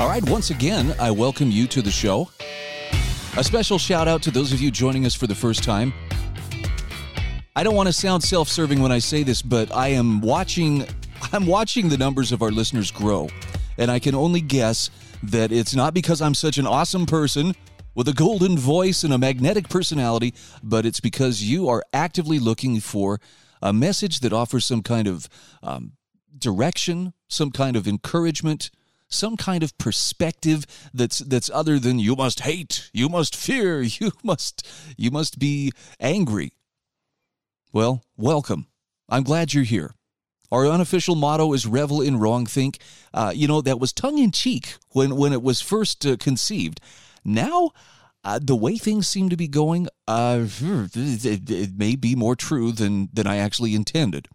All right, once again, I welcome you to the show. A special shout out to those of you joining us for the first time. I don't want to sound self-serving when I say this, but I am watching I'm watching the numbers of our listeners grow, and I can only guess that it's not because I'm such an awesome person with a golden voice and a magnetic personality, but it's because you are actively looking for a message that offers some kind of um, direction, some kind of encouragement, some kind of perspective that's that's other than you must hate, you must fear, you must you must be angry. Well, welcome. I'm glad you're here. Our unofficial motto is "Revel in wrong think." Uh, you know that was tongue in cheek when when it was first uh, conceived. Now, uh, the way things seem to be going, uh, it, it may be more true than than I actually intended.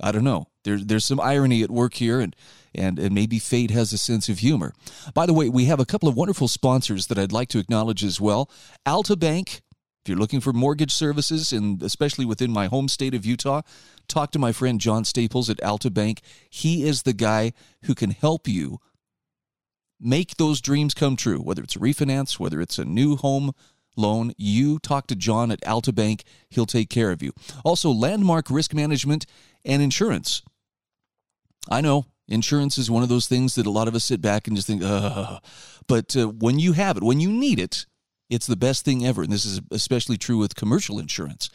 I don't know. There's there's some irony at work here, and and, and maybe fate has a sense of humor. By the way, we have a couple of wonderful sponsors that I'd like to acknowledge as well. Alta Bank, if you're looking for mortgage services, and especially within my home state of Utah, talk to my friend John Staples at Alta Bank. He is the guy who can help you make those dreams come true, whether it's a refinance, whether it's a new home loan, you talk to John at Alta Bank. He'll take care of you. Also, Landmark Risk Management and Insurance. I know insurance is one of those things that a lot of us sit back and just think, Ugh. but uh, when you have it, when you need it, it's the best thing ever. And this is especially true with commercial insurance.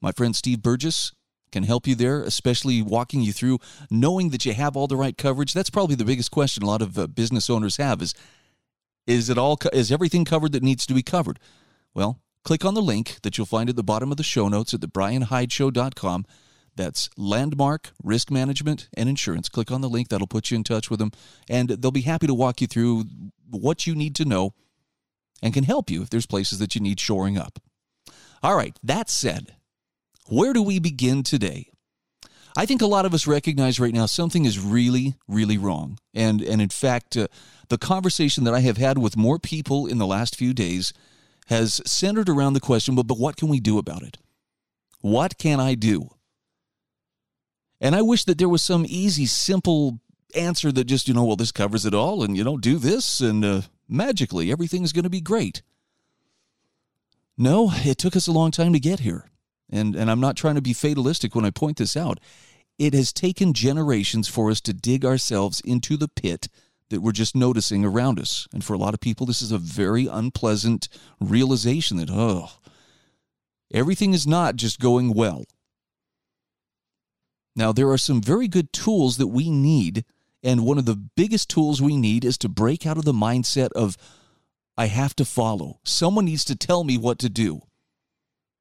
My friend Steve Burgess can help you there, especially walking you through knowing that you have all the right coverage. That's probably the biggest question a lot of uh, business owners have is is it all co- is everything covered that needs to be covered? Well, click on the link that you'll find at the bottom of the show notes at thebrianhydeshow.com. That's Landmark Risk Management and Insurance. Click on the link, that'll put you in touch with them, and they'll be happy to walk you through what you need to know and can help you if there's places that you need shoring up. All right, that said, where do we begin today? I think a lot of us recognize right now something is really, really wrong. And, and in fact, uh, the conversation that I have had with more people in the last few days has centered around the question but, but what can we do about it? What can I do? And I wish that there was some easy, simple answer that just, you know, well, this covers it all, and, you know, do this, and uh, magically everything's going to be great. No, it took us a long time to get here. And, and I'm not trying to be fatalistic when I point this out. It has taken generations for us to dig ourselves into the pit that we're just noticing around us. And for a lot of people, this is a very unpleasant realization that, oh, everything is not just going well. Now, there are some very good tools that we need. And one of the biggest tools we need is to break out of the mindset of, I have to follow. Someone needs to tell me what to do.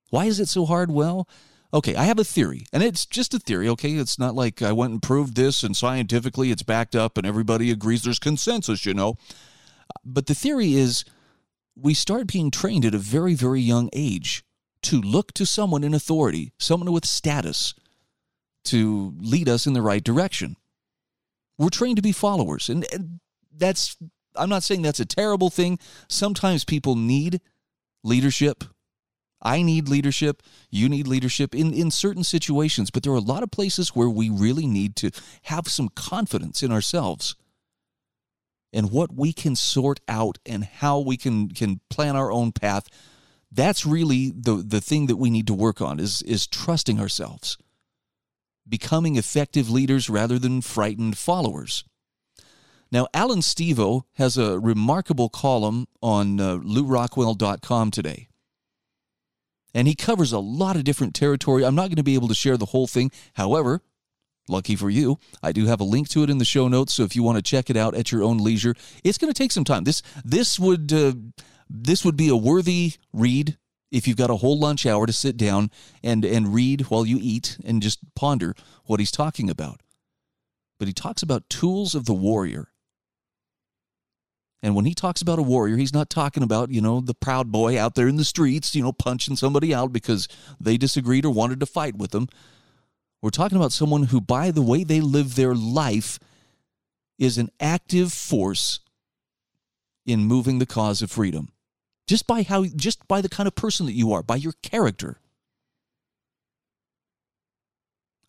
Why is it so hard? Well, okay, I have a theory, and it's just a theory, okay? It's not like I went and proved this and scientifically it's backed up and everybody agrees there's consensus, you know. But the theory is we start being trained at a very, very young age to look to someone in authority, someone with status, to lead us in the right direction. We're trained to be followers, and, that's, I'm not saying that's a terrible thing. Sometimes people need leadership. I need leadership. You need leadership in, in certain situations, but there are a lot of places where we really need to have some confidence in ourselves and what we can sort out and how we can, can plan our own path. That's really the, the thing that we need to work on is, is trusting ourselves becoming effective leaders rather than frightened followers. Now, Allan Stevo has a remarkable column on uh, lewrockwell.com today. And he covers a lot of different territory. I'm not going to be able to share the whole thing. However, lucky for you, I do have a link to it in the show notes. So if you want to check it out at your own leisure, it's going to take some time. This this would uh, this would be a worthy read if you've got a whole lunch hour to sit down and and read while you eat and just ponder what he's talking about. but he talks about tools of the warrior. And when he talks about a warrior, he's not talking about, you know, the proud boy out there in the streets, you know, punching somebody out because they disagreed or wanted to fight with them. We're talking about someone who, by the way they live their life, is an active force in moving the cause of freedom. Just by how just by the kind of person that you are, by your character.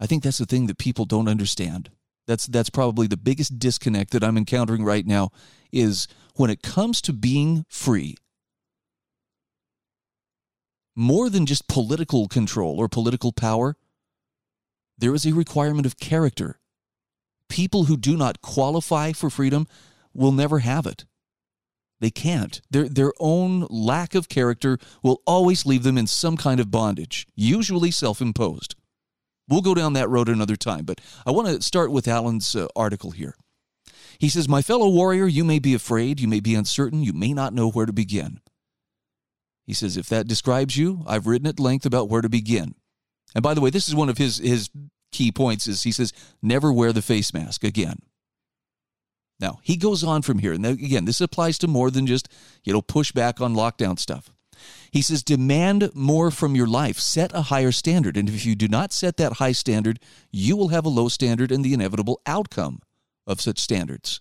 I think that's the thing that people don't understand. That's that's probably the biggest disconnect that I'm encountering right now is when it comes to being free. More than just political control or political power, there is a requirement of character. People who do not qualify for freedom will never have it. They can't. Their, their own lack of character will always leave them in some kind of bondage, usually self imposed. We'll go down that road another time, but I want to start with Allan's uh, article here. He says, My fellow warrior, you may be afraid, you may be uncertain, you may not know where to begin. He says, If that describes you, I've written at length about where to begin. And by the way, this is one of his, his key points is he says, never wear the face mask again. Now, he goes on from here. And again, this applies to more than just, you know, push back on lockdown stuff. He says, demand more from your life. Set a higher standard. And if you do not set that high standard, you will have a low standard and the inevitable outcome of such standards.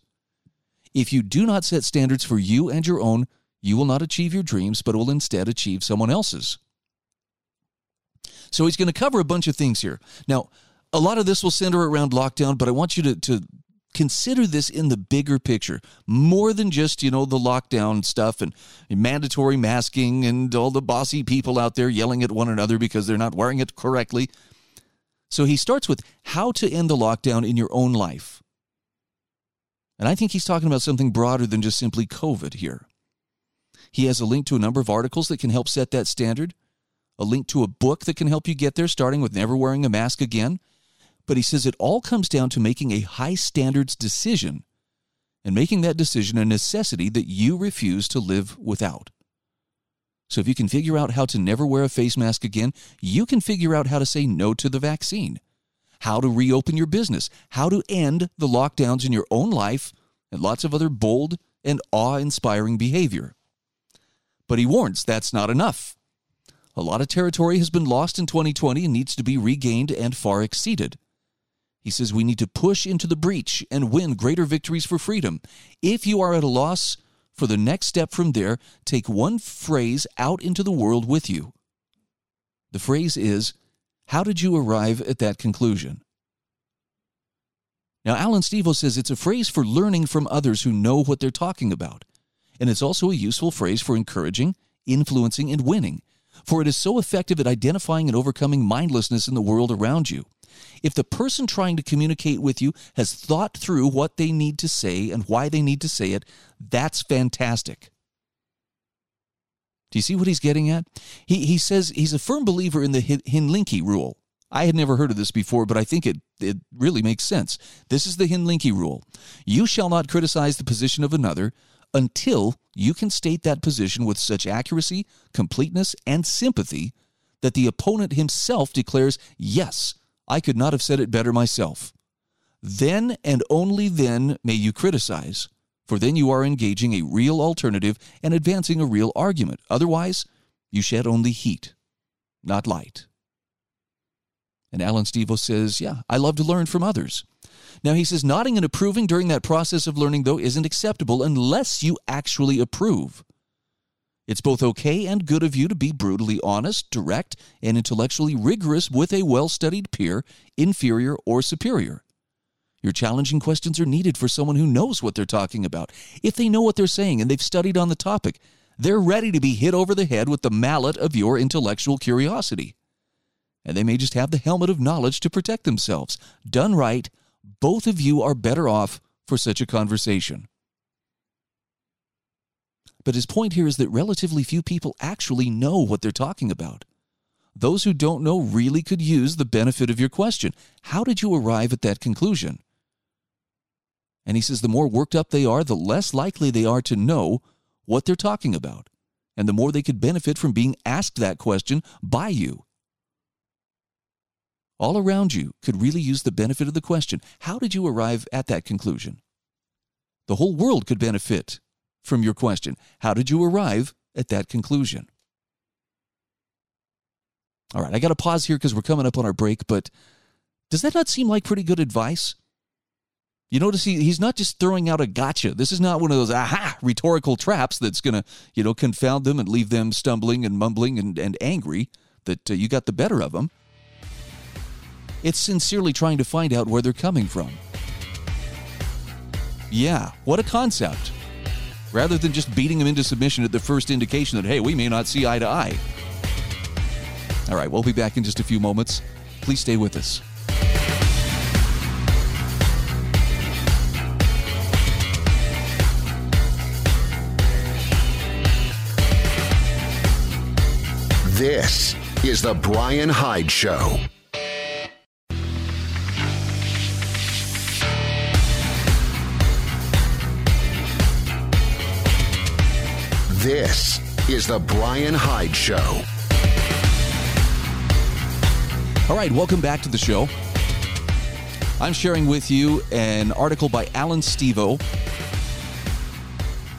If you do not set standards for you and your own, you will not achieve your dreams, but will instead achieve someone else's. So he's going to cover a bunch of things here. Now, a lot of this will center around lockdown, but I want you to, to consider this in the bigger picture more than just you know the lockdown stuff and mandatory masking and all the bossy people out there yelling at one another because they're not wearing it correctly. So he starts with how to end the lockdown in your own life. And i think he's talking about something broader than just simply covid here. He has a link to a number of articles that can help set that standard a link to a book that can help you get there starting with never wearing a mask again but he says it all comes down to making a high standards decision and making that decision a necessity that you refuse to live without. So if you can figure out how to never wear a face mask again, you can figure out how to say no to the vaccine, how to reopen your business, how to end the lockdowns in your own life, and lots of other bold and awe inspiring behavior. But he warns that's not enough. A lot of territory has been lost in 2020 and needs to be regained and far exceeded. He says we need to push into the breach and win greater victories for freedom. If you are at a loss for the next step from there, take one phrase out into the world with you. The phrase is, How did you arrive at that conclusion? Now, Allan Stevo says it's a phrase for learning from others who know what they're talking about. And it's also a useful phrase for encouraging, influencing, and winning, for it is so effective at identifying and overcoming mindlessness in the world around you. If the person trying to communicate with you has thought through what they need to say and why they need to say it, that's fantastic. Do you see what he's getting at? He, he says he's a firm believer in the Hinlicky rule. I had never heard of this before, but I think it, it really makes sense. This is the Hinlicky rule You shall not criticize the position of another until you can state that position with such accuracy, completeness, and sympathy that the opponent himself declares, Yes, I could not have said it better myself. Then and only then may you criticize, for then you are engaging a real alternative and advancing a real argument. Otherwise, you shed only heat, not light. And Allan Stevo says, Yeah, I love to learn from others. Now, he says, nodding and approving during that process of learning, though, isn't acceptable unless you actually approve. It's both okay and good of you to be brutally honest, direct, and intellectually rigorous with a well studied peer, inferior or superior. Your challenging questions are needed for someone who knows what they're talking about. If they know what they're saying and they've studied on the topic, they're ready to be hit over the head with the mallet of your intellectual curiosity. And they may just have the helmet of knowledge to protect themselves. Done right, both of you are better off for such a conversation. But his point here is that relatively few people actually know what they're talking about. Those who don't know really could use the benefit of your question. How did you arrive at that conclusion? And he says the more worked up they are, the less likely they are to know what they're talking about, and the more they could benefit from being asked that question by you. all around you could really use the benefit of the question how did you arrive at that conclusion? The whole world could benefit from your question how did you arrive at that conclusion? All right, I got to pause here because we're coming up on our break, but does that not seem like pretty good advice? You notice he, he's not just throwing out a gotcha. This is not one of those aha rhetorical traps that's going to, you know, confound them and leave them stumbling and mumbling and, and angry that uh, you got the better of them. It's sincerely trying to find out where they're coming from. Yeah, what a concept. Rather than just beating them into submission at the first indication that, hey, we may not see eye to eye. All right, we'll be back in just a few moments. Please stay with us. This is The Brian Hyde Show. This is The Brian Hyde Show. All right, welcome back to the show. I'm sharing with you an article by Allan Stevo.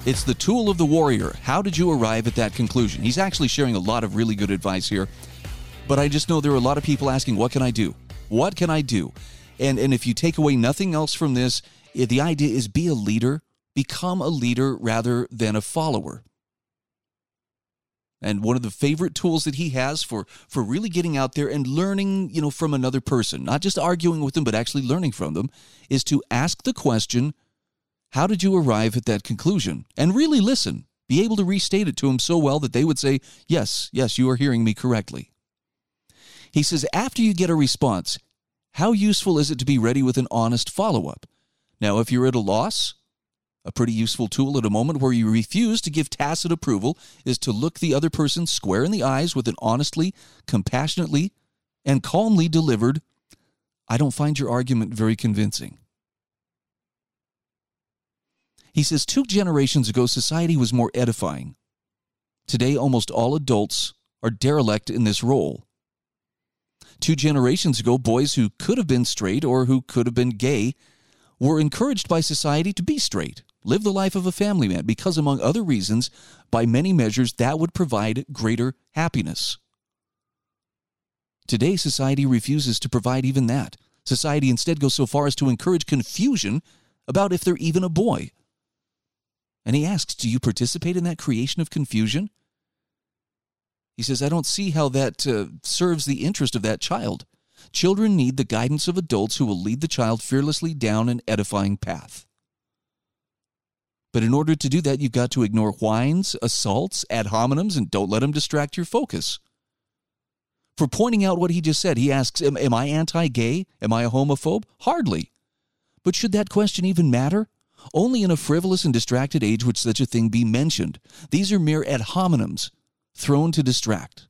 It's the tool of the warrior. How did you arrive at that conclusion? He's actually sharing a lot of really good advice here. But I just know there are a lot of people asking, what can I do? What can I do? And and if you take away nothing else from this, eh, the idea is be a leader, become a leader rather than a follower. And one of the favorite tools that he has for for really getting out there and learning, you know, from another person, not just arguing with them, but actually learning from them, is to ask the question, how did you arrive at that conclusion? And really listen. Be able to restate it to them so well that they would say, Yes, yes, you are hearing me correctly. He says, after you get a response, how useful is it to be ready with an honest follow up? Now, if you're at a loss, a pretty useful tool at a moment where you refuse to give tacit approval is to look the other person square in the eyes with an honestly, compassionately, and calmly delivered, I don't find your argument very convincing. He says two generations ago, society was more edifying. Today, almost all adults are derelict in this role. Two generations ago, boys who could have been straight or who could have been gay were encouraged by society to be straight, live the life of a family man, because, among other reasons, by many measures, that would provide greater happiness. Today, society refuses to provide even that. Society instead goes so far as to encourage confusion about if they're even a boy. And he asks, Do you participate in that creation of confusion? He says, I don't see how that uh, serves the interest of that child. Children need the guidance of adults who will lead the child fearlessly down an edifying path. But in order to do that, you've got to ignore whines, assaults, ad hominems, and don't let them distract your focus. For pointing out what he just said, he asks, Am, am I anti gay? Am I a homophobe? Hardly. But should that question even matter? Only in a frivolous and distracted age would such a thing be mentioned. These are mere ad hominems thrown to distract.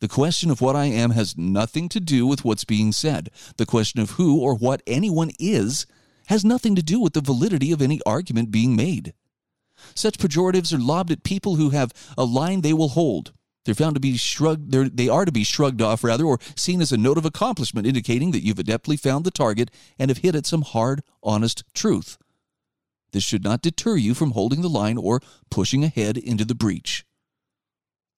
The question of what I am has nothing to do with what's being said. The question of who or what anyone is has nothing to do with the validity of any argument being made. Such pejoratives are lobbed at people who have a line they will hold. They're found to be shrugged, they are to be shrugged off, rather, or seen as a note of accomplishment, indicating that you've adeptly found the target and have hit at some hard, honest truth. This should not deter you from holding the line or pushing ahead into the breach.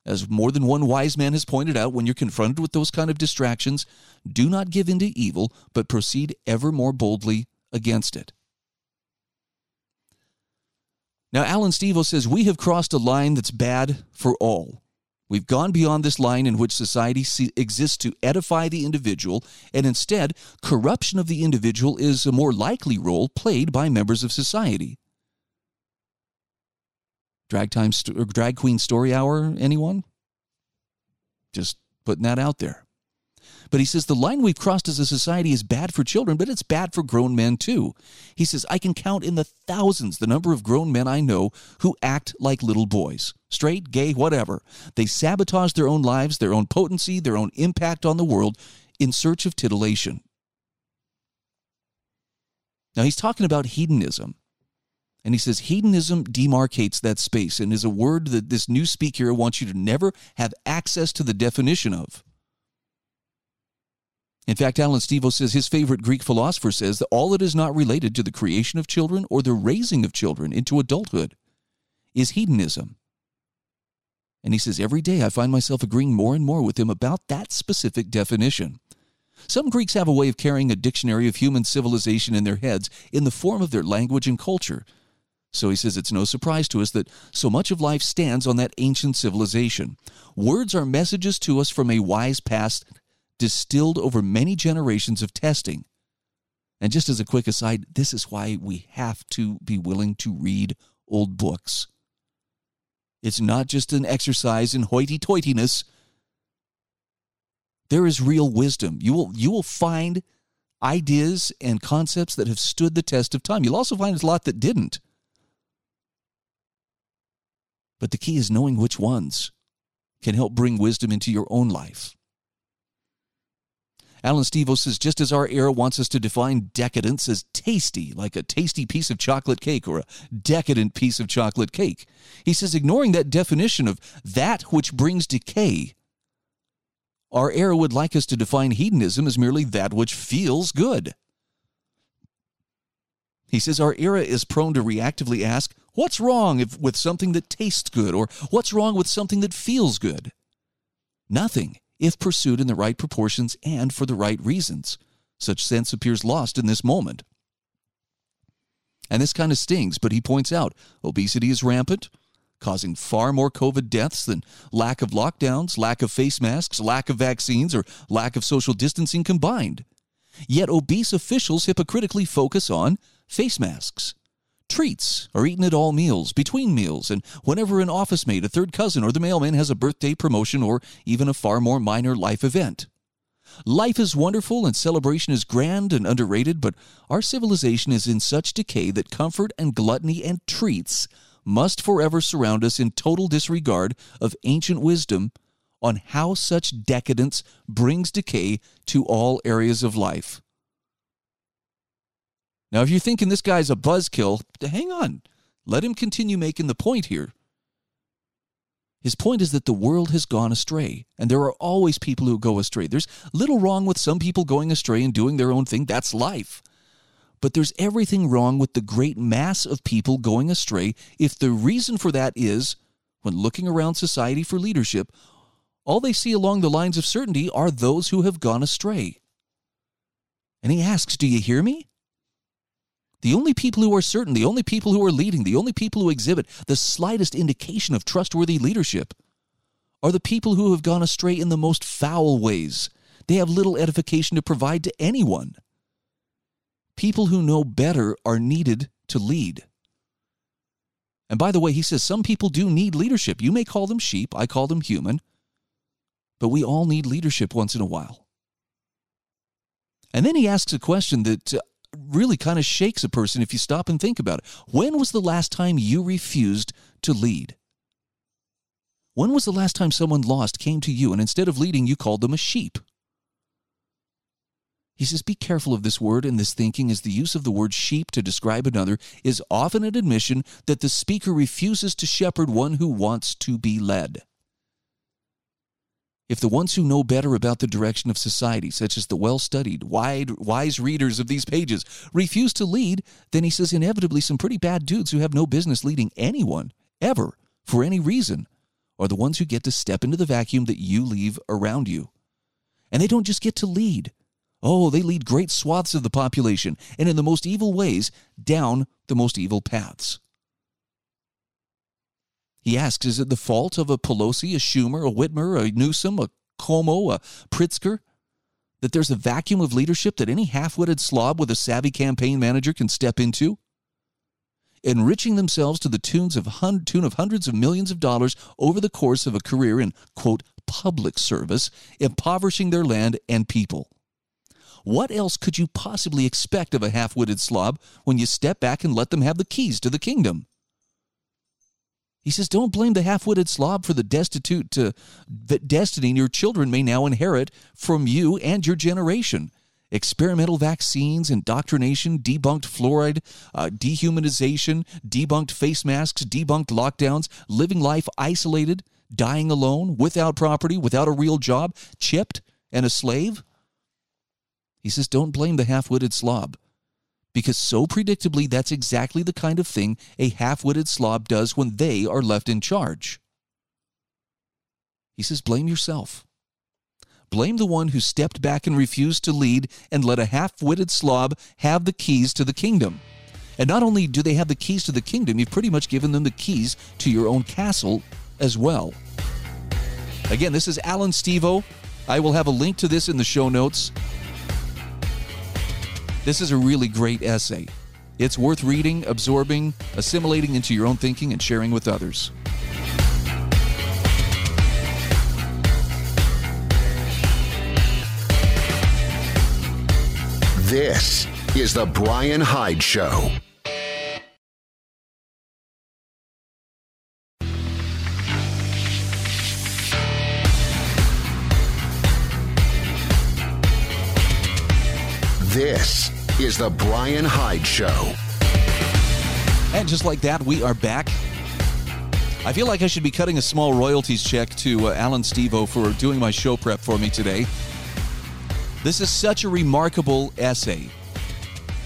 As more than one wise man has pointed out, when you're confronted with those kind of distractions, do not give in to evil, but proceed ever more boldly against it. Now, Allan Stevo says, We have crossed a line that's bad for all. We've gone beyond this line in which society exists to edify the individual, and instead, corruption of the individual is a more likely role played by members of society. Drag time, st- drag queen story hour, anyone? Just putting that out there. But he says the line we've crossed as a society is bad for children, but it's bad for grown men too. He says, I can count in the thousands the number of grown men I know who act like little boys straight, gay, whatever. They sabotage their own lives, their own potency, their own impact on the world in search of titillation. Now he's talking about hedonism. And he says hedonism demarcates that space and is a word that this new speaker wants you to never have access to the definition of. In fact, Allan Stevo says his favorite Greek philosopher says that all that is not related to the creation of children or the raising of children into adulthood is hedonism. And he says, every day I find myself agreeing more and more with him about that specific definition. Some Greeks have a way of carrying a dictionary of human civilization in their heads in the form of their language and culture. So he says it's no surprise to us that so much of life stands on that ancient civilization. Words are messages to us from a wise past distilled over many generations of testing. And just as a quick aside, this is why we have to be willing to read old books. It's not just an exercise in hoity toityness. There is real wisdom. You will, you will find ideas and concepts that have stood the test of time. You'll also find a lot that didn't. But the key is knowing which ones can help bring wisdom into your own life. Allan Stevo says just as our era wants us to define decadence as tasty, like a tasty piece of chocolate cake or a decadent piece of chocolate cake, he says ignoring that definition of that which brings decay, our era would like us to define hedonism as merely that which feels good. He says our era is prone to reactively ask, what's wrong if, with something that tastes good or what's wrong with something that feels good? Nothing if pursued in the right proportions and for the right reasons. Such sense appears lost in this moment. And this kind of stings, but he points out obesity is rampant, causing far more COVID deaths than lack of lockdowns, lack of face masks, lack of vaccines, or lack of social distancing combined. Yet obese officials hypocritically focus on face masks. Treats are eaten at all meals, between meals, and whenever an office mate, a third cousin, or the mailman has a birthday promotion or even a far more minor life event. Life is wonderful and celebration is grand and underrated, but our civilization is in such decay that comfort and gluttony and treats must forever surround us in total disregard of ancient wisdom on how such decadence brings decay to all areas of life. Now, if you're thinking this guy's a buzzkill, hang on. Let him continue making the point here. His point is that the world has gone astray, and there are always people who go astray. There's little wrong with some people going astray and doing their own thing. That's life. But there's everything wrong with the great mass of people going astray if the reason for that is, when looking around society for leadership, all they see along the lines of certainty are those who have gone astray. And he asks, Do you hear me? The only people who are certain, the only people who are leading, the only people who exhibit the slightest indication of trustworthy leadership are the people who have gone astray in the most foul ways. They have little edification to provide to anyone. People who know better are needed to lead. And by the way, he says some people do need leadership. You may call them sheep, I call them human, but we all need leadership once in a while. And then he asks a question that uh, really kind of shakes a person if you stop and think about it. When was the last time you refused to lead? When was the last time someone lost came to you and instead of leading, you called them a sheep? He says, Be careful of this word and this thinking, as the use of the word sheep to describe another is often an admission that the speaker refuses to shepherd one who wants to be led. If the ones who know better about the direction of society, such as the well studied, wide wise readers of these pages, refuse to lead, then he says inevitably some pretty bad dudes who have no business leading anyone, ever, for any reason, are the ones who get to step into the vacuum that you leave around you. And they don't just get to lead. Oh, they lead great swaths of the population, and in the most evil ways, down the most evil paths. He asks, is it the fault of a Pelosi, a Schumer, a Whitmer, a Newsom, a Cuomo, a Pritzker? That there's a vacuum of leadership that any half witted slob with a savvy campaign manager can step into? Enriching themselves to the tunes of hun- tune of hundreds of millions of dollars over the course of a career in, quote, public service, impoverishing their land and people. What else could you possibly expect of a half witted slob when you step back and let them have the keys to the kingdom? He says, Don't blame the half witted slob for the destitute to, the destiny your children may now inherit from you and your generation. Experimental vaccines, indoctrination, debunked fluoride, uh, dehumanization, debunked face masks, debunked lockdowns, living life isolated, dying alone, without property, without a real job, chipped, and a slave. He says, don't blame the half witted slob. Because so predictably, that's exactly the kind of thing a half witted slob does when they are left in charge. He says, blame yourself. Blame the one who stepped back and refused to lead and let a half witted slob have the keys to the kingdom. And not only do they have the keys to the kingdom, you've pretty much given them the keys to your own castle as well. Again, this is Allan Stevo. I will have a link to this in the show notes. This is a really great essay. It's worth reading, absorbing, assimilating into your own thinking, and sharing with others. This is The Brian Hyde Show. This is The Brian Hyde Show. And just like that, we are back. I feel like I should be cutting a small royalties check to uh, Allan Stevo for doing my show prep for me today. This is such a remarkable essay.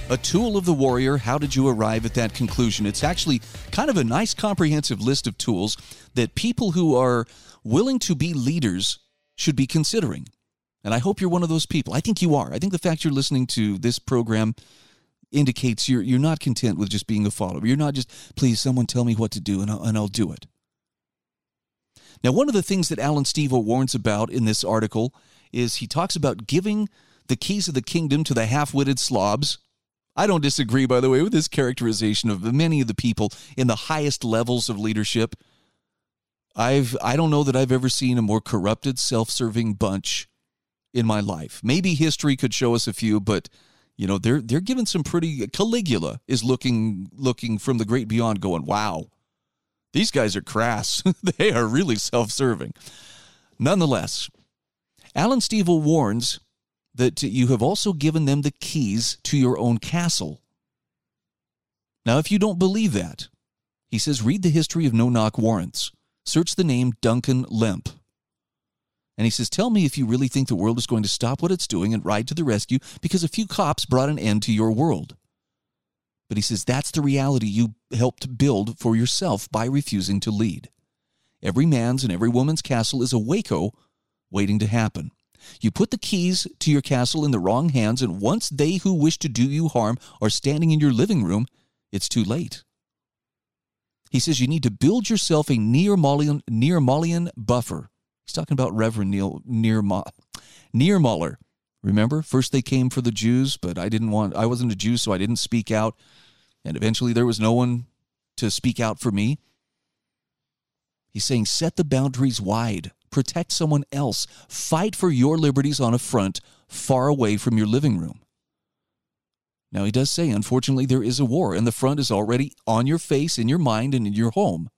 A tool of the warrior. How did you arrive at that conclusion? It's actually kind of a nice comprehensive list of tools that people who are willing to be leaders should be considering. And I hope you're one of those people. I think you are. I think the fact you're listening to this program indicates you're you're not content with just being a follower. You're not just please someone tell me what to do and I'll, and I'll do it. Now, one of the things that Allan Stevo warns about in this article is he talks about giving the keys of the kingdom to the half-witted slobs. I don't disagree, by the way, with this characterization of many of the people in the highest levels of leadership. I've I don't know that I've ever seen a more corrupted, self-serving bunch in my life. Maybe history could show us a few, but you know they're they're given some pretty. Caligula is looking looking from the great beyond, going, "Wow, these guys are crass. they are really self-serving." Nonetheless, Allan Stevo warns that you have also given them the keys to your own castle. Now, if you don't believe that, he says, read the history of no knock warrants. Search the name Duncan Lemp. And he says, Tell me if you really think the world is going to stop what it's doing and ride to the rescue because a few cops brought an end to your world. But he says, That's the reality you helped build for yourself by refusing to lead. Every man's and every woman's castle is a Waco waiting to happen. You put the keys to your castle in the wrong hands, and once they who wish to do you harm are standing in your living room, it's too late. He says you need to build yourself a near Niemöllerian buffer He's talking about Reverend Neil Niemöller. Remember, first they came for the Jews, but I didn't want. I wasn't a Jew, so I didn't speak out, and eventually there was no one to speak out for me. He's saying, set the boundaries wide, protect someone else, fight for your liberties on a front far away from your living room. Now, he does say, unfortunately, there is a war, and the front is already on your face, in your mind, and in your home.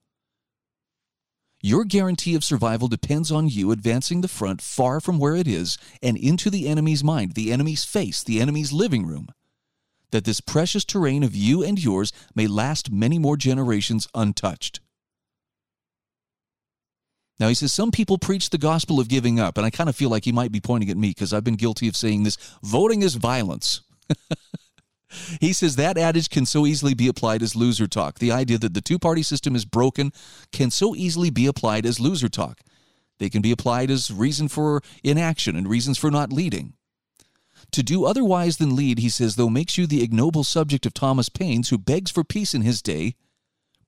Your guarantee of survival depends on you advancing the front far from where it is and into the enemy's mind, the enemy's face, the enemy's living room. That this precious terrain of you and yours may last many more generations untouched. Now, he says some people preach the gospel of giving up, and I kind of feel like he might be pointing at me because I've been guilty of saying this voting is violence. He says that adage can so easily be applied as loser talk. The idea that the two party system is broken can so easily be applied as loser talk. They can be applied as reason for inaction and reasons for not leading. To do otherwise than lead, he says, though, makes you the ignoble subject of Thomas Paine's, who begs for peace in his day,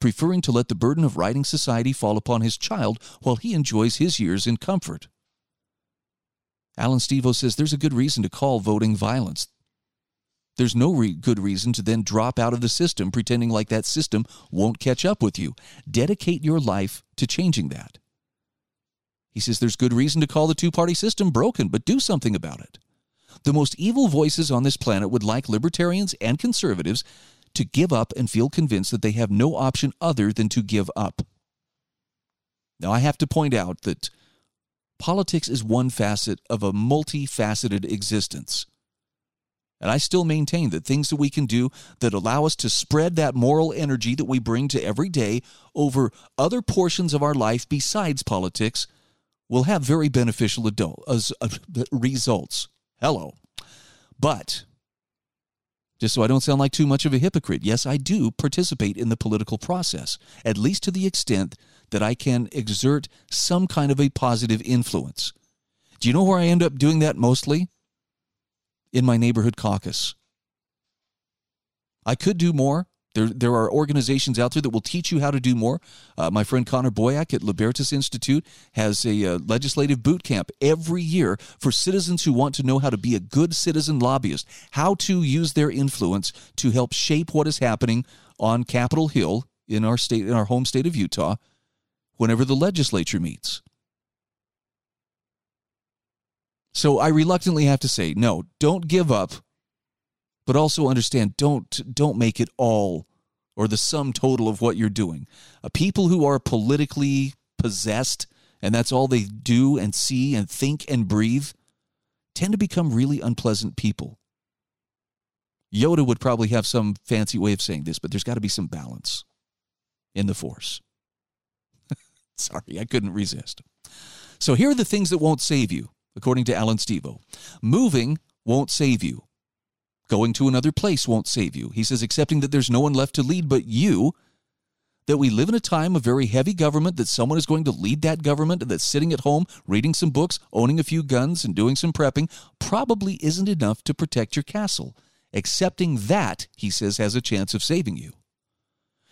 preferring to let the burden of righting society fall upon his child while he enjoys his years in comfort. Allan Stevo says there's a good reason to call voting violence. There's no re- good reason to then drop out of the system pretending like that system won't catch up with you. Dedicate your life to changing that. He says there's good reason to call the two party system broken, but do something about it. The most evil voices on this planet would like libertarians and conservatives to give up and feel convinced that they have no option other than to give up. Now, I have to point out that politics is one facet of a multifaceted existence. And I still maintain that things that we can do that allow us to spread that moral energy that we bring to every day over other portions of our life besides politics will have very beneficial adult, uh, results. Hello. But just so I don't sound like too much of a hypocrite, yes, I do participate in the political process, at least to the extent that I can exert some kind of a positive influence. Do you know where I end up doing that mostly? In my neighborhood caucus. I could do more. There, there are organizations out there that will teach you how to do more. Uh, my friend Connor Boyack at Libertas Institute has a uh, legislative boot camp every year for citizens who want to know how to be a good citizen lobbyist, how to use their influence to help shape what is happening on Capitol Hill in our state, in our home state of Utah, whenever the legislature meets. So I reluctantly have to say, no, don't give up but also understand don't don't make it all or the sum total of what you're doing. People who are politically possessed and that's all they do and see and think and breathe tend to become really unpleasant people. Yoda would probably have some fancy way of saying this, but there's got to be some balance in the force. Sorry, I couldn't resist. So here are the things that won't save you, according to Allan Stevo. Moving won't save you. Going to another place won't save you. He says, accepting that there's no one left to lead but you, that we live in a time of very heavy government, that someone is going to lead that government, and that sitting at home, reading some books, owning a few guns, and doing some prepping probably isn't enough to protect your castle. Accepting that, he says, has a chance of saving you.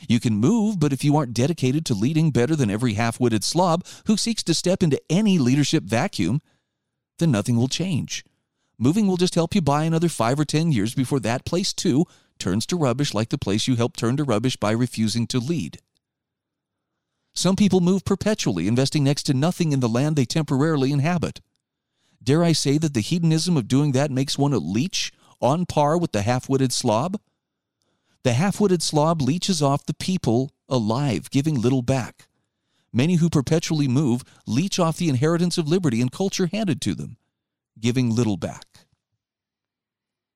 You can move, but if you aren't dedicated to leading better than every half witted slob who seeks to step into any leadership vacuum, then nothing will change. Moving will just help you buy another five or ten years before that place, too, turns to rubbish like the place you helped turn to rubbish by refusing to lead. Some people move perpetually, investing next to nothing in the land they temporarily inhabit. Dare I say that the hedonism of doing that makes one a leech on par with the half witted slob? The half witted slob leeches off the people alive, giving little back. Many who perpetually move leech off the inheritance of liberty and culture handed to them, giving little back.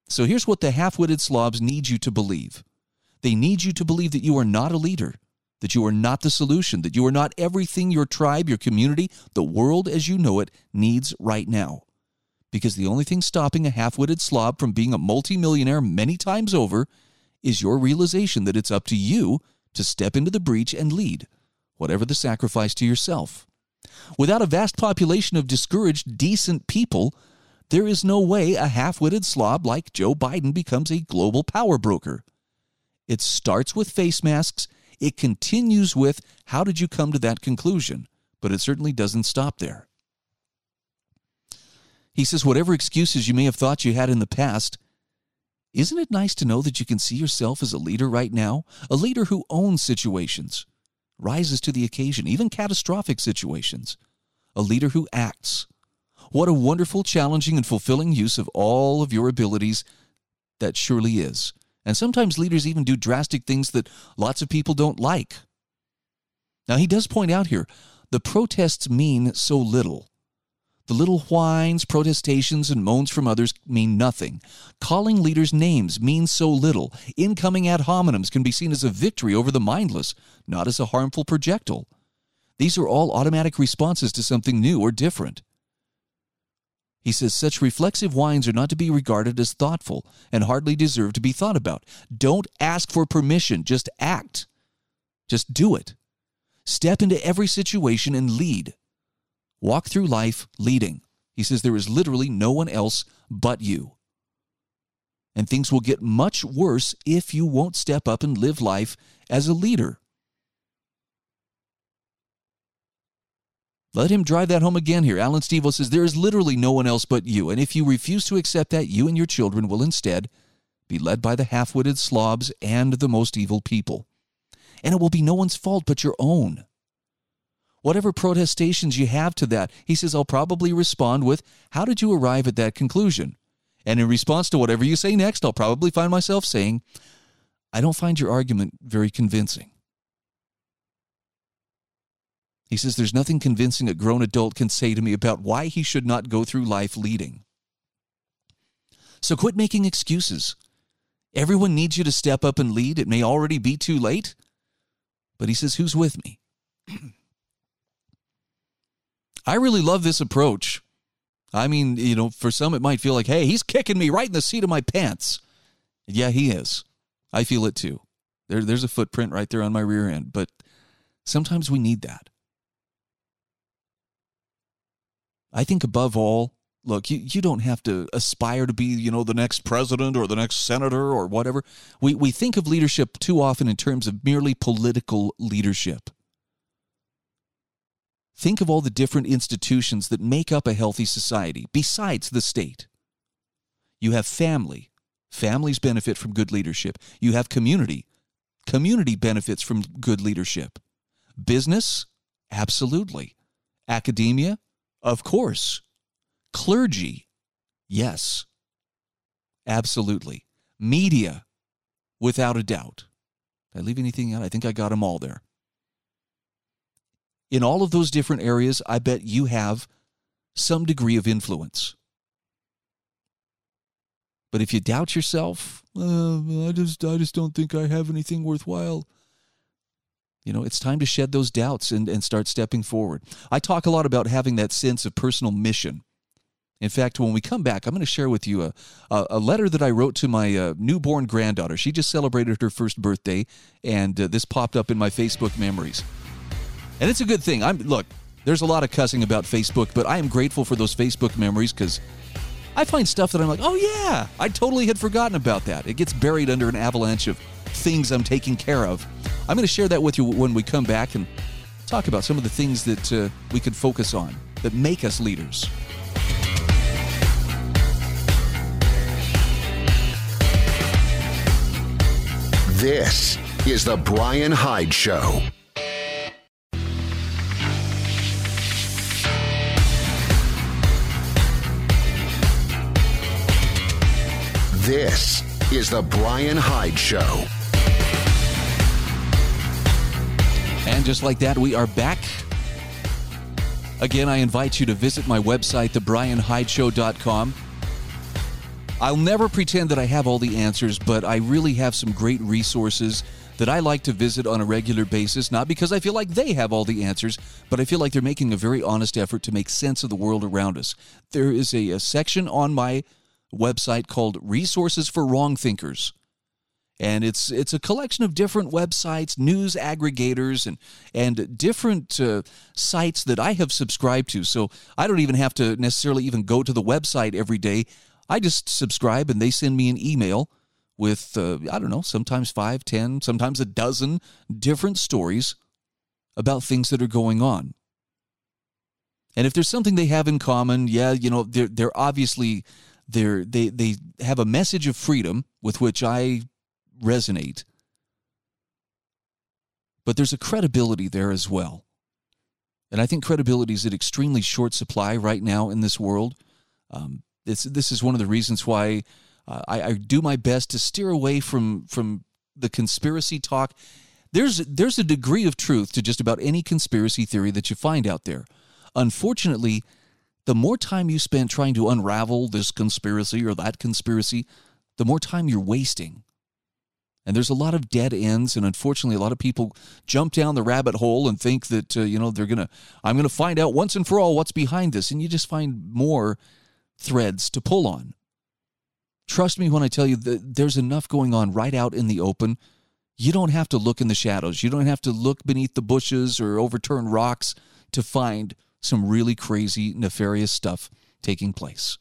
So here's what the half witted slobs need you to believe they need you to believe that you are not a leader, that you are not the solution, that you are not everything your tribe, your community, the world as you know it needs right now. Because the only thing stopping a half witted slob from being a multimillionaire many times over is your realization that it's up to you to step into the breach and lead, whatever the sacrifice to yourself. Without a vast population of discouraged, decent people, there is no way a half witted slob like Joe Biden becomes a global power broker. It starts with face masks, it continues with how did you come to that conclusion? But it certainly doesn't stop there. He says, whatever excuses you may have thought you had in the past, isn't it nice to know that you can see yourself as a leader right now? A leader who owns situations, rises to the occasion, even catastrophic situations. A leader who acts, what a wonderful, challenging, and fulfilling use of all of your abilities that surely is. And sometimes leaders even do drastic things that lots of people don't like. Now, he does point out here the protests mean so little. The little whines, protestations, and moans from others mean nothing. Calling leaders names means so little. Incoming ad hominems can be seen as a victory over the mindless, not as a harmful projectile. These are all automatic responses to something new or different. He says such reflexive whines are not to be regarded as thoughtful and hardly deserve to be thought about. Don't ask for permission, just act. Just do it. Step into every situation and lead. Walk through life leading. He says there is literally no one else but you. And things will get much worse if you won't step up and live life as a leader. Let him drive that home again here. Allan Stevo says, There is literally no one else but you. And if you refuse to accept that, you and your children will instead be led by the half witted slobs and the most evil people. And it will be no one's fault but your own. Whatever protestations you have to that, he says, I'll probably respond with, How did you arrive at that conclusion? And in response to whatever you say next, I'll probably find myself saying, I don't find your argument very convincing. He says there's nothing convincing a grown adult can say to me about why he should not go through life leading. So quit making excuses. Everyone needs you to step up and lead. It may already be too late. But he says, Who's with me? I really love this approach I mean, you know, for some it might feel like, hey, he's kicking me right in the seat of my pants. Yeah, he is. I feel it too. There, there's a footprint right there on my rear end, but sometimes we need that. I think above all, look, you, you don't have to aspire to be, you know, the next president or the next senator or whatever. We, we think of leadership too often in terms of merely political leadership. Think of all the different institutions that make up a healthy society besides the state. You have family. Families benefit from good leadership. You have community. Community benefits from good leadership. Business? Absolutely. Academia? Of course. Clergy? Yes. Absolutely. Media? Without a doubt. Did I leave anything out? I think I got them all there. In all of those different areas, I bet you have some degree of influence. But if you doubt yourself, uh, I just I just don't think I have anything worthwhile. You know, it's time to shed those doubts and, and start stepping forward. I talk a lot about having that sense of personal mission. In fact, when we come back, I'm going to share with you a, a, a letter that I wrote to my uh, newborn granddaughter. She just celebrated her first birthday, and uh, this popped up in my Facebook memories. And it's a good thing. I'm look, there's a lot of cussing about Facebook, but I am grateful for those Facebook memories because I find stuff that I'm like, oh yeah, I totally had forgotten about that. It gets buried under an avalanche of things I'm taking care of. I'm going to share that with you when we come back and talk about some of the things that uh, we could focus on that make us leaders. This is The Brian Hyde Show. This is The Brian Hyde Show. And just like that, we are back. Again, I invite you to visit my website, thebrianhydeshow.com. I'll never pretend that I have all the answers, but I really have some great resources that I like to visit on a regular basis, not because I feel like they have all the answers, but I feel like they're making a very honest effort to make sense of the world around us. There is a, a section on my website called Resources for Wrong Thinkers. And it's it's a collection of different websites, news aggregators, and and different uh, sites that I have subscribed to. So I don't even have to necessarily even go to the website every day. I just subscribe, and they send me an email with uh, I don't know, sometimes five, ten, sometimes a dozen different stories about things that are going on. And if there's something they have in common, yeah, you know, they're they're obviously they're, they they have a message of freedom with which I resonate, but there's a credibility there as well. And I think credibility is at extremely short supply right now in this world. Um, this this is one of the reasons why uh, I, I do my best to steer away from from the conspiracy talk. There's there's a degree of truth to just about any conspiracy theory that you find out there. Unfortunately, the more time you spend trying to unravel this conspiracy or that conspiracy, the more time you're wasting. And there's a lot of dead ends, and unfortunately, a lot of people jump down the rabbit hole and think that uh, you know they're gonna. I'm gonna find out once and for all what's behind this, and you just find more threads to pull on. Trust me when I tell you that there's enough going on right out in the open. You don't have to look in the shadows. You don't have to look beneath the bushes or overturn rocks to find some really crazy, nefarious stuff taking place.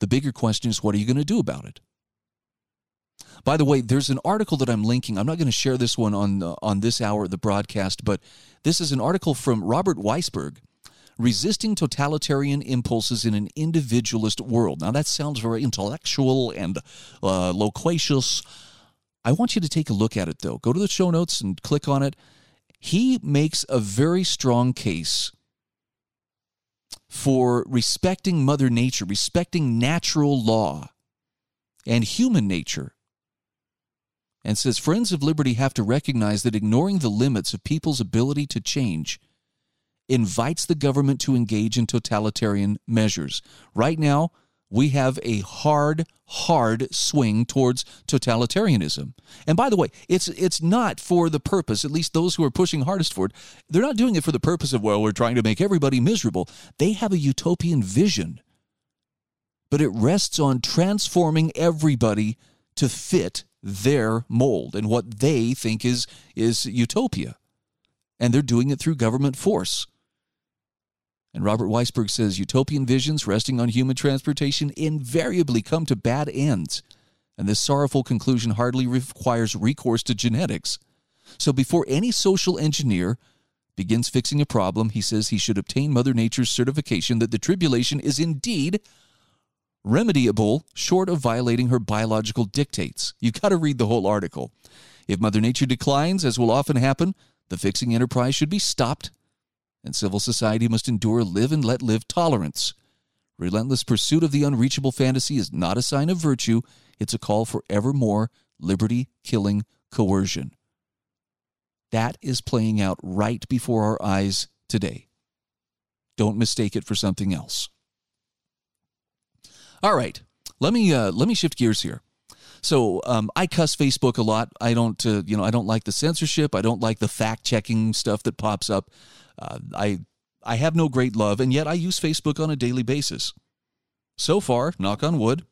The bigger question is what are you going to do about it? By the way, there's an article that I'm linking. I'm not going to share this one on uh, on this hour of the broadcast, but this is an article from Robert Weissberg, Resisting Totalitarian Impulses in an Individualist World. Now that sounds very intellectual and uh, loquacious. I want you to take a look at it though. Go to the show notes and click on it he makes a very strong case for respecting Mother Nature, respecting natural law and human nature. And says Friends of Liberty have to recognize that ignoring the limits of people's ability to change invites the government to engage in totalitarian measures. Right now, we have a hard, hard swing towards totalitarianism. And by the way, it's it's not for the purpose, at least those who are pushing hardest for it, they're not doing it for the purpose of, well, we're trying to make everybody miserable. They have a utopian vision. But it rests on transforming everybody to fit their mold and what they think is is utopia. And they're doing it through government force. And Robert Weissberg says utopian visions resting on human transportation invariably come to bad ends. And this sorrowful conclusion hardly requires recourse to genetics. So before any social engineer begins fixing a problem, he says he should obtain Mother Nature's certification that the tribulation is indeed remediable short of violating her biological dictates. You've got to read the whole article. If Mother Nature declines, as will often happen, the fixing enterprise should be stopped and civil society must endure live and let live tolerance. Relentless pursuit of the unreachable fantasy is not a sign of virtue, it's a call for evermore liberty killing coercion. That is playing out right before our eyes today. Don't mistake it for something else. All right, let me uh, let me shift gears here. So um, I cuss Facebook a lot. I don't, uh, you know, I don't like the censorship. I don't like the fact checking stuff that pops up. Uh, I I have no great love, and yet I use Facebook on a daily basis. So far, knock on wood,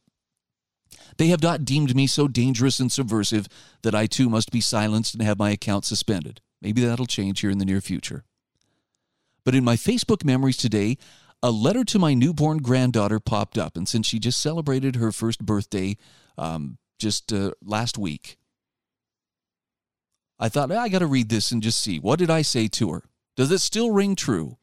they have not deemed me so dangerous and subversive that I too must be silenced and have my account suspended. Maybe that'll change here in the near future. But in my Facebook memories today, a letter to my newborn granddaughter popped up, and since she just celebrated her first birthday um, just uh, last week, I thought I got to read this and just see what did I say to her. Does it still ring true?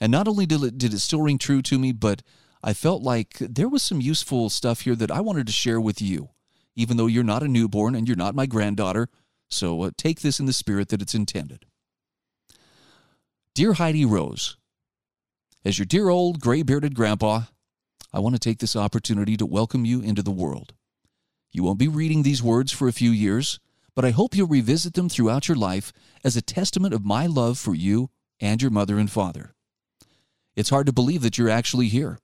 And not only did it, did it still ring true to me, but I felt like there was some useful stuff here that I wanted to share with you, even though you're not a newborn and you're not my granddaughter. So uh, take this in the spirit that it's intended. Dear Heidi Rose, as your dear old gray bearded grandpa, I want to take this opportunity to welcome you into the world. You won't be reading these words for a few years, but I hope you'll revisit them throughout your life as a testament of my love for you and your mother and father. It's hard to believe that you're actually here.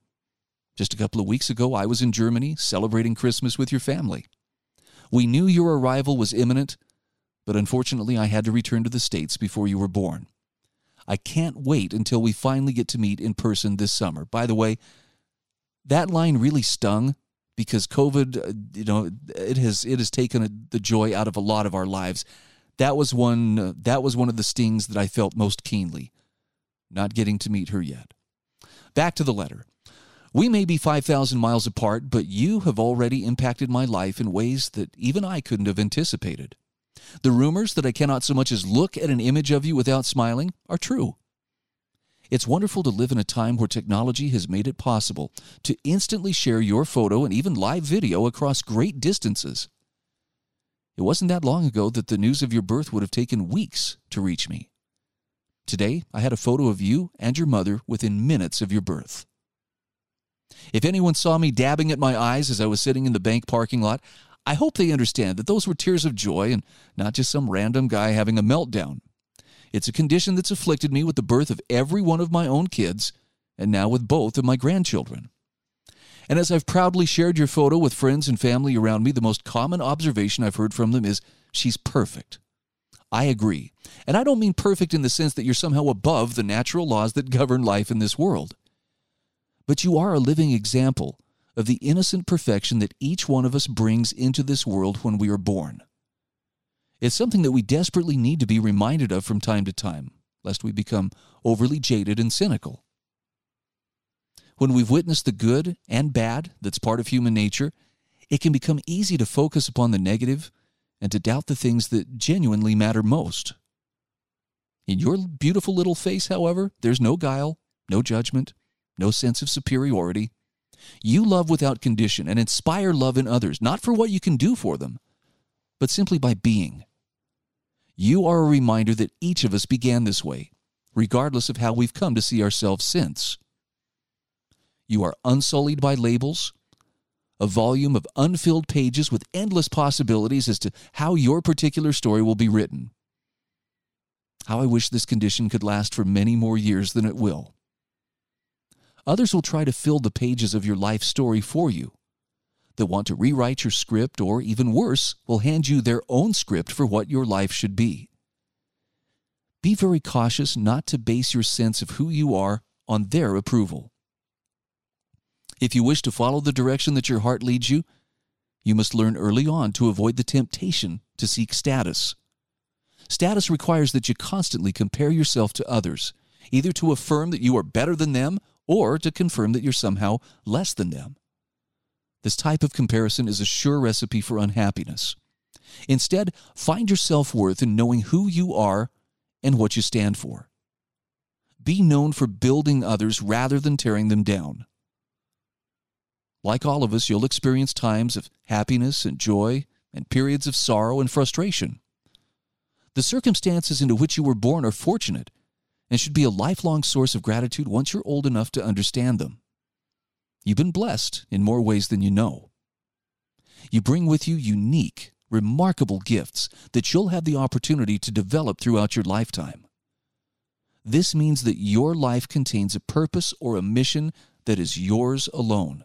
Just a couple of weeks ago, I was in Germany celebrating Christmas with your family. We knew your arrival was imminent, but unfortunately, I had to return to the States before you were born. I can't wait until we finally get to meet in person this summer. By the way, that line really stung because COVID, uh, you know, it has it has taken the joy out of a lot of our lives. That was one uh, that was one of the stings that I felt most keenly. Not getting to meet her yet. Back to the letter. We may be 5,000 miles apart, but you have already impacted my life in ways that even I couldn't have anticipated. The rumors that I cannot so much as look at an image of you without smiling are true. It's wonderful to live in a time where technology has made it possible to instantly share your photo and even live video across great distances. It wasn't that long ago that the news of your birth would have taken weeks to reach me. Today, I had a photo of you and your mother within minutes of your birth. If anyone saw me dabbing at my eyes as I was sitting in the bank parking lot, I hope they understand that those were tears of joy and not just some random guy having a meltdown. It's a condition that's afflicted me with the birth of every one of my own kids, and now with both of my grandchildren. And as I've proudly shared your photo with friends and family around me, the most common observation I've heard from them is she's perfect. I agree. And I don't mean perfect in the sense that you're somehow above the natural laws that govern life in this world. But you are a living example of the innocent perfection that each one of us brings into this world when we are born. It's something that we desperately need to be reminded of from time to time, lest we become overly jaded and cynical. When we've witnessed the good and bad that's part of human nature, it can become easy to focus upon the negative and to doubt the things that genuinely matter most. In your beautiful little face, however, there's no guile, no judgment, no sense of superiority. You love without condition and inspire love in others, not for what you can do for them, but simply by being. You are a reminder that each of us began this way, regardless of how we've come to see ourselves since. You are unsullied by labels, a volume of unfilled pages with endless possibilities as to how your particular story will be written. How I wish this condition could last for many more years than it will. Others will try to fill the pages of your life story for you. They'll want to rewrite your script, or even worse, will hand you their own script for what your life should be. Be very cautious not to base your sense of who you are on their approval. If you wish to follow the direction that your heart leads you, you must learn early on to avoid the temptation to seek status. Status requires that you constantly compare yourself to others, either to affirm that you are better than them or to confirm that you're somehow less than them. This type of comparison is a sure recipe for unhappiness. Instead, find your self worth in knowing who you are and what you stand for. Be known for building others rather than tearing them down. Like all of us, you'll experience times of happiness and joy and periods of sorrow and frustration. The circumstances into which you were born are fortunate and should be a lifelong source of gratitude once you're old enough to understand them. You've been blessed in more ways than you know. You bring with you unique, remarkable gifts that you'll have the opportunity to develop throughout your lifetime. This means that your life contains a purpose or a mission that is yours alone.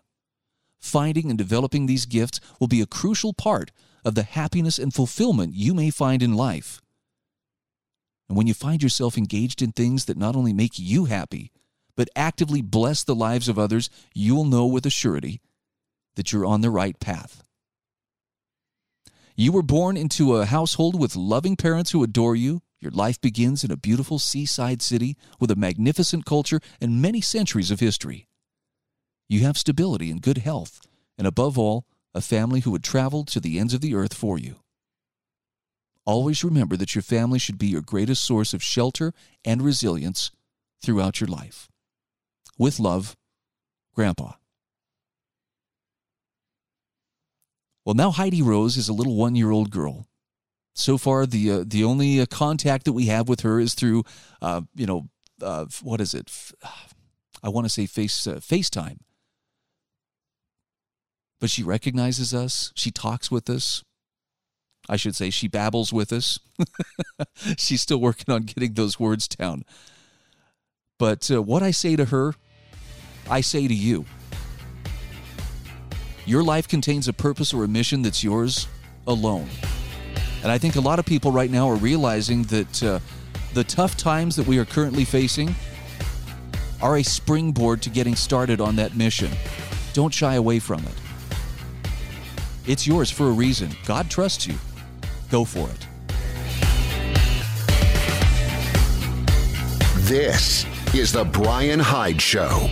Finding and developing these gifts will be a crucial part of the happiness and fulfillment you may find in life. And when you find yourself engaged in things that not only make you happy, but actively bless the lives of others, you'll know with a surety that you're on the right path. You were born into a household with loving parents who adore you. Your life begins in a beautiful seaside city with a magnificent culture and many centuries of history. You have stability and good health, and above all, a family who would travel to the ends of the earth for you. Always remember that your family should be your greatest source of shelter and resilience throughout your life. With love, Grandpa. Well, now Heidi Rose is a little one year old girl. So far, the uh, the only uh, contact that we have with her is through, uh, you know, uh, what is it? I want to say face uh, FaceTime. But she recognizes us. She talks with us. I should say she babbles with us. She's still working on getting those words down. But uh, what I say to her, I say to you. Your life contains a purpose or a mission that's yours alone. And I think a lot of people right now are realizing that uh, the tough times that we are currently facing are a springboard to getting started on that mission. Don't shy away from it. It's yours for a reason. God trusts you. Go for it. This is The Brian Hyde Show.